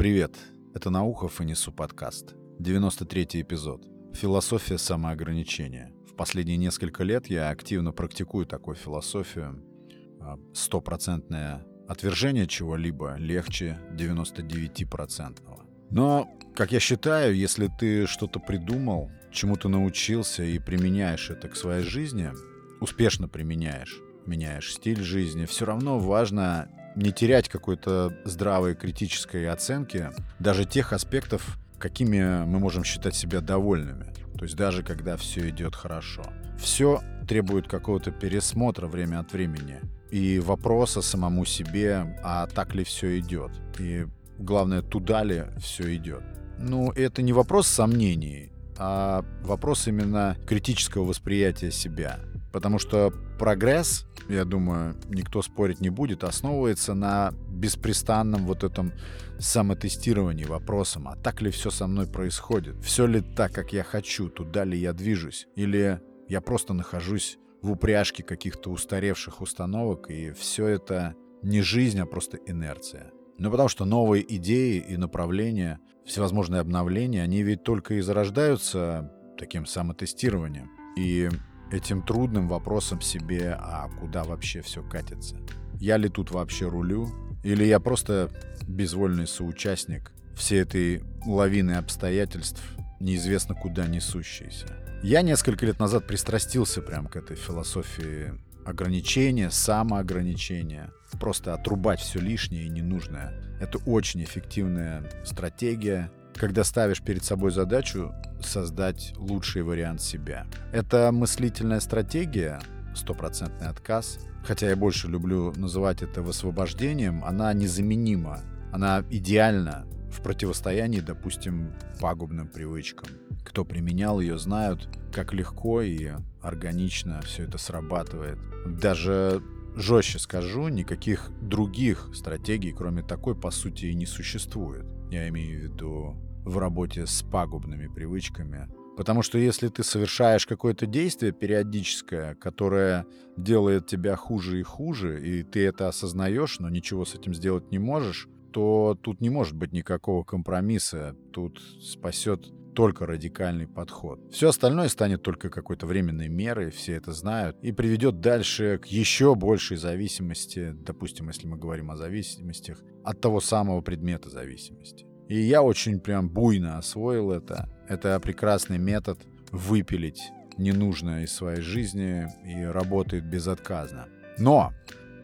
Привет, это Наухов и Несу подкаст. 93-й эпизод. Философия самоограничения. В последние несколько лет я активно практикую такую философию. А, стопроцентное отвержение чего-либо легче 99-процентного. Но, как я считаю, если ты что-то придумал, чему-то научился и применяешь это к своей жизни, успешно применяешь, меняешь стиль жизни, все равно важно не терять какой-то здравой критической оценки даже тех аспектов, какими мы можем считать себя довольными. То есть даже когда все идет хорошо. Все требует какого-то пересмотра время от времени и вопроса самому себе, а так ли все идет. И главное, туда ли все идет. Ну, это не вопрос сомнений, а вопрос именно критического восприятия себя. Потому что прогресс, я думаю, никто спорить не будет, основывается на беспрестанном вот этом самотестировании вопросом, а так ли все со мной происходит? Все ли так, как я хочу? Туда ли я движусь? Или я просто нахожусь в упряжке каких-то устаревших установок, и все это не жизнь, а просто инерция. Ну, потому что новые идеи и направления, всевозможные обновления, они ведь только и зарождаются таким самотестированием. И этим трудным вопросом себе, а куда вообще все катится. Я ли тут вообще рулю? Или я просто безвольный соучастник всей этой лавины обстоятельств, неизвестно куда несущиеся? Я несколько лет назад пристрастился прям к этой философии ограничения, самоограничения. Просто отрубать все лишнее и ненужное. Это очень эффективная стратегия, когда ставишь перед собой задачу создать лучший вариант себя. Это мыслительная стратегия, стопроцентный отказ, хотя я больше люблю называть это высвобождением, она незаменима, она идеальна в противостоянии, допустим, пагубным привычкам. Кто применял ее, знают, как легко и органично все это срабатывает. Даже жестче скажу, никаких других стратегий, кроме такой, по сути, и не существует. Я имею в виду в работе с пагубными привычками. Потому что если ты совершаешь какое-то действие периодическое, которое делает тебя хуже и хуже, и ты это осознаешь, но ничего с этим сделать не можешь, то тут не может быть никакого компромисса. Тут спасет только радикальный подход. Все остальное станет только какой-то временной мерой, все это знают, и приведет дальше к еще большей зависимости, допустим, если мы говорим о зависимостях, от того самого предмета зависимости. И я очень прям буйно освоил это. Это прекрасный метод выпилить ненужное из своей жизни и работает безотказно. Но,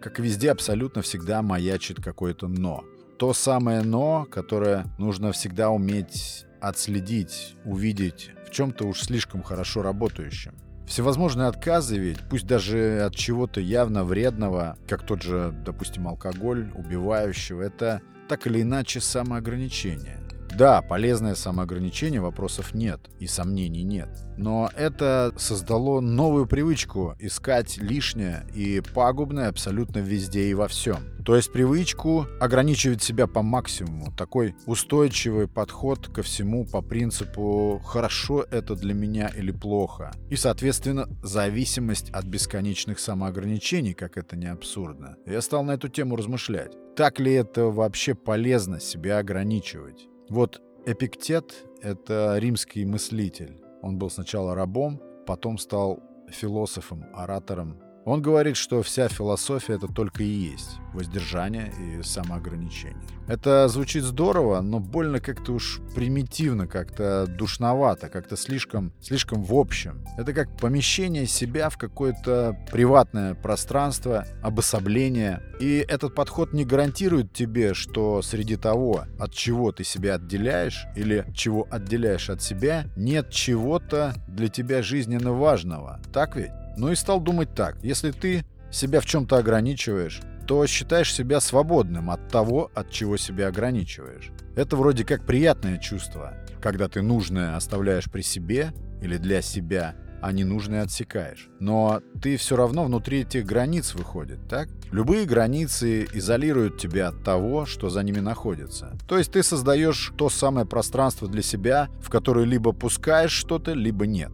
как везде, абсолютно всегда маячит какое-то «но». То самое «но», которое нужно всегда уметь отследить, увидеть в чем-то уж слишком хорошо работающем. Всевозможные отказы ведь, пусть даже от чего-то явно вредного, как тот же, допустим, алкоголь, убивающего, это так или иначе самоограничение. Да, полезное самоограничение, вопросов нет и сомнений нет. Но это создало новую привычку искать лишнее и пагубное абсолютно везде и во всем. То есть привычку ограничивать себя по максимуму. Такой устойчивый подход ко всему по принципу «хорошо это для меня или плохо». И, соответственно, зависимость от бесконечных самоограничений, как это не абсурдно. Я стал на эту тему размышлять. Так ли это вообще полезно себя ограничивать? Вот Эпиктет — это римский мыслитель. Он был сначала рабом, потом стал философом, оратором он говорит, что вся философия — это только и есть воздержание и самоограничение. Это звучит здорово, но больно как-то уж примитивно, как-то душновато, как-то слишком, слишком в общем. Это как помещение себя в какое-то приватное пространство, обособление. И этот подход не гарантирует тебе, что среди того, от чего ты себя отделяешь или чего отделяешь от себя, нет чего-то для тебя жизненно важного. Так ведь? Ну и стал думать так. Если ты себя в чем-то ограничиваешь, то считаешь себя свободным от того, от чего себя ограничиваешь. Это вроде как приятное чувство, когда ты нужное оставляешь при себе или для себя, а ненужное отсекаешь. Но ты все равно внутри этих границ выходит, так? Любые границы изолируют тебя от того, что за ними находится. То есть ты создаешь то самое пространство для себя, в которое либо пускаешь что-то, либо нет.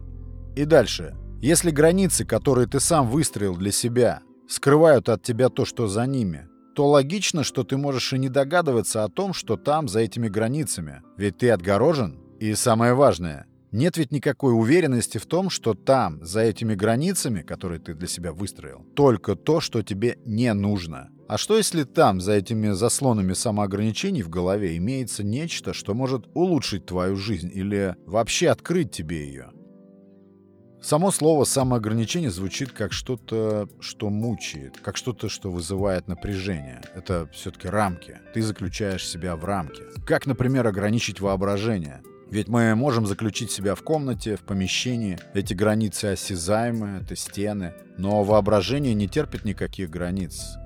И дальше. Если границы, которые ты сам выстроил для себя, скрывают от тебя то, что за ними, то логично, что ты можешь и не догадываться о том, что там, за этими границами. Ведь ты отгорожен. И самое важное, нет ведь никакой уверенности в том, что там, за этими границами, которые ты для себя выстроил, только то, что тебе не нужно. А что если там, за этими заслонами самоограничений в голове, имеется нечто, что может улучшить твою жизнь или вообще открыть тебе ее? Само слово «самоограничение» звучит как что-то, что мучает, как что-то, что вызывает напряжение. Это все-таки рамки. Ты заключаешь себя в рамки. Как, например, ограничить воображение? Ведь мы можем заключить себя в комнате, в помещении. Эти границы осязаемы, это стены. Но воображение не терпит никаких границ.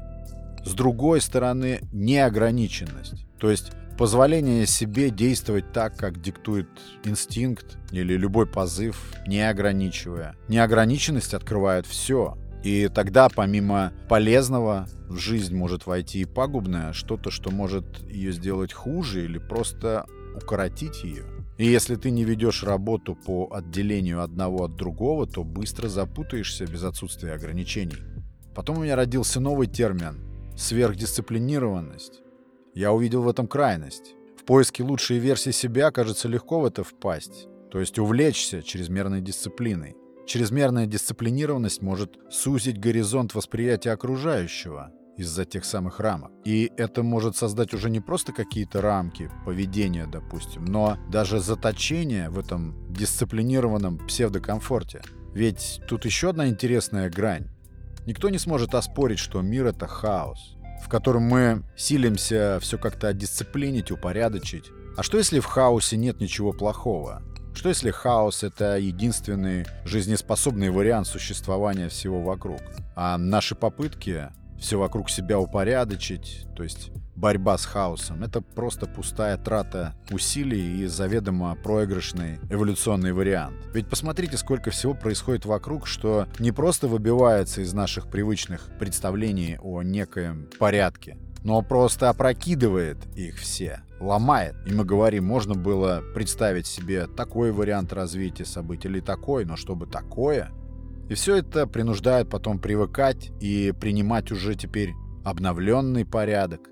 С другой стороны, неограниченность. То есть позволение себе действовать так, как диктует инстинкт или любой позыв, не ограничивая. Неограниченность открывает все. И тогда, помимо полезного, в жизнь может войти и пагубное, что-то, что может ее сделать хуже или просто укоротить ее. И если ты не ведешь работу по отделению одного от другого, то быстро запутаешься без отсутствия ограничений. Потом у меня родился новый термин — сверхдисциплинированность. Я увидел в этом крайность. В поиске лучшей версии себя, кажется, легко в это впасть. То есть увлечься чрезмерной дисциплиной. Чрезмерная дисциплинированность может сузить горизонт восприятия окружающего из-за тех самых рамок. И это может создать уже не просто какие-то рамки поведения, допустим, но даже заточение в этом дисциплинированном псевдокомфорте. Ведь тут еще одна интересная грань. Никто не сможет оспорить, что мир — это хаос в котором мы силимся все как-то отдисциплинить, упорядочить. А что если в хаосе нет ничего плохого? Что если хаос — это единственный жизнеспособный вариант существования всего вокруг? А наши попытки все вокруг себя упорядочить, то есть борьба с хаосом. Это просто пустая трата усилий и заведомо проигрышный эволюционный вариант. Ведь посмотрите, сколько всего происходит вокруг, что не просто выбивается из наших привычных представлений о некоем порядке, но просто опрокидывает их все, ломает. И мы говорим, можно было представить себе такой вариант развития событий или такой, но чтобы такое... И все это принуждает потом привыкать и принимать уже теперь обновленный порядок,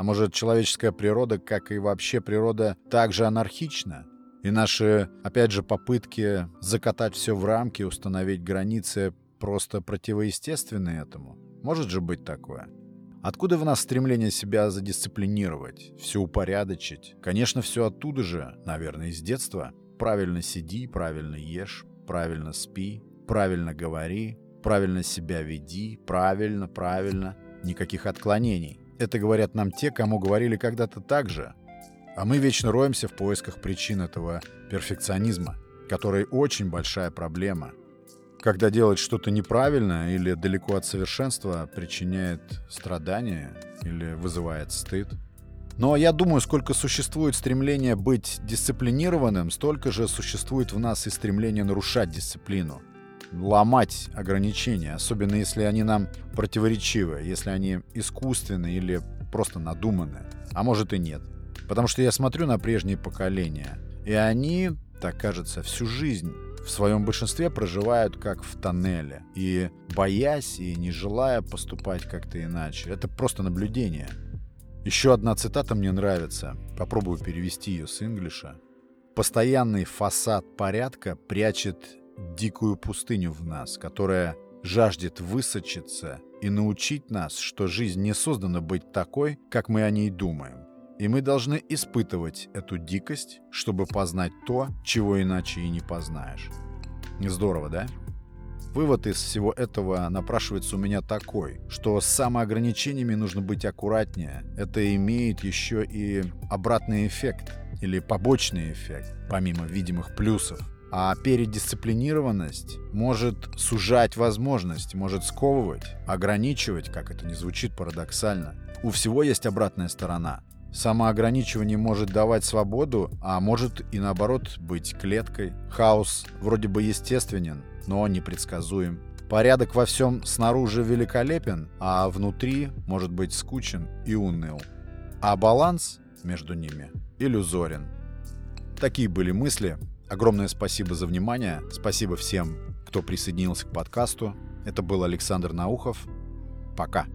а может, человеческая природа, как и вообще природа, также анархична? И наши, опять же, попытки закатать все в рамки, установить границы просто противоестественны этому? Может же быть такое? Откуда в нас стремление себя задисциплинировать, все упорядочить? Конечно, все оттуда же, наверное, из детства. Правильно сиди, правильно ешь, правильно спи, правильно говори, правильно себя веди, правильно, правильно, никаких отклонений. Это говорят нам те, кому говорили когда-то так же. А мы вечно роемся в поисках причин этого перфекционизма, который очень большая проблема. Когда делать что-то неправильно или далеко от совершенства причиняет страдания или вызывает стыд. Но я думаю, сколько существует стремление быть дисциплинированным, столько же существует в нас и стремление нарушать дисциплину ломать ограничения, особенно если они нам противоречивы, если они искусственные или просто надуманные. А может и нет. Потому что я смотрю на прежние поколения, и они, так кажется, всю жизнь в своем большинстве проживают как в тоннеле. И боясь и не желая поступать как-то иначе. Это просто наблюдение. Еще одна цитата мне нравится. Попробую перевести ее с инглиша. Постоянный фасад порядка прячет дикую пустыню в нас, которая жаждет высочиться и научить нас, что жизнь не создана быть такой, как мы о ней думаем. И мы должны испытывать эту дикость, чтобы познать то, чего иначе и не познаешь. Здорово, да? Вывод из всего этого напрашивается у меня такой, что с самоограничениями нужно быть аккуратнее. Это имеет еще и обратный эффект или побочный эффект, помимо видимых плюсов. А передисциплинированность может сужать возможности, может сковывать, ограничивать, как это не звучит парадоксально. У всего есть обратная сторона. Самоограничивание может давать свободу, а может и наоборот быть клеткой. Хаос вроде бы естественен, но непредсказуем. Порядок во всем снаружи великолепен, а внутри может быть скучен и уныл. А баланс между ними иллюзорен. Такие были мысли, Огромное спасибо за внимание. Спасибо всем, кто присоединился к подкасту. Это был Александр Наухов. Пока.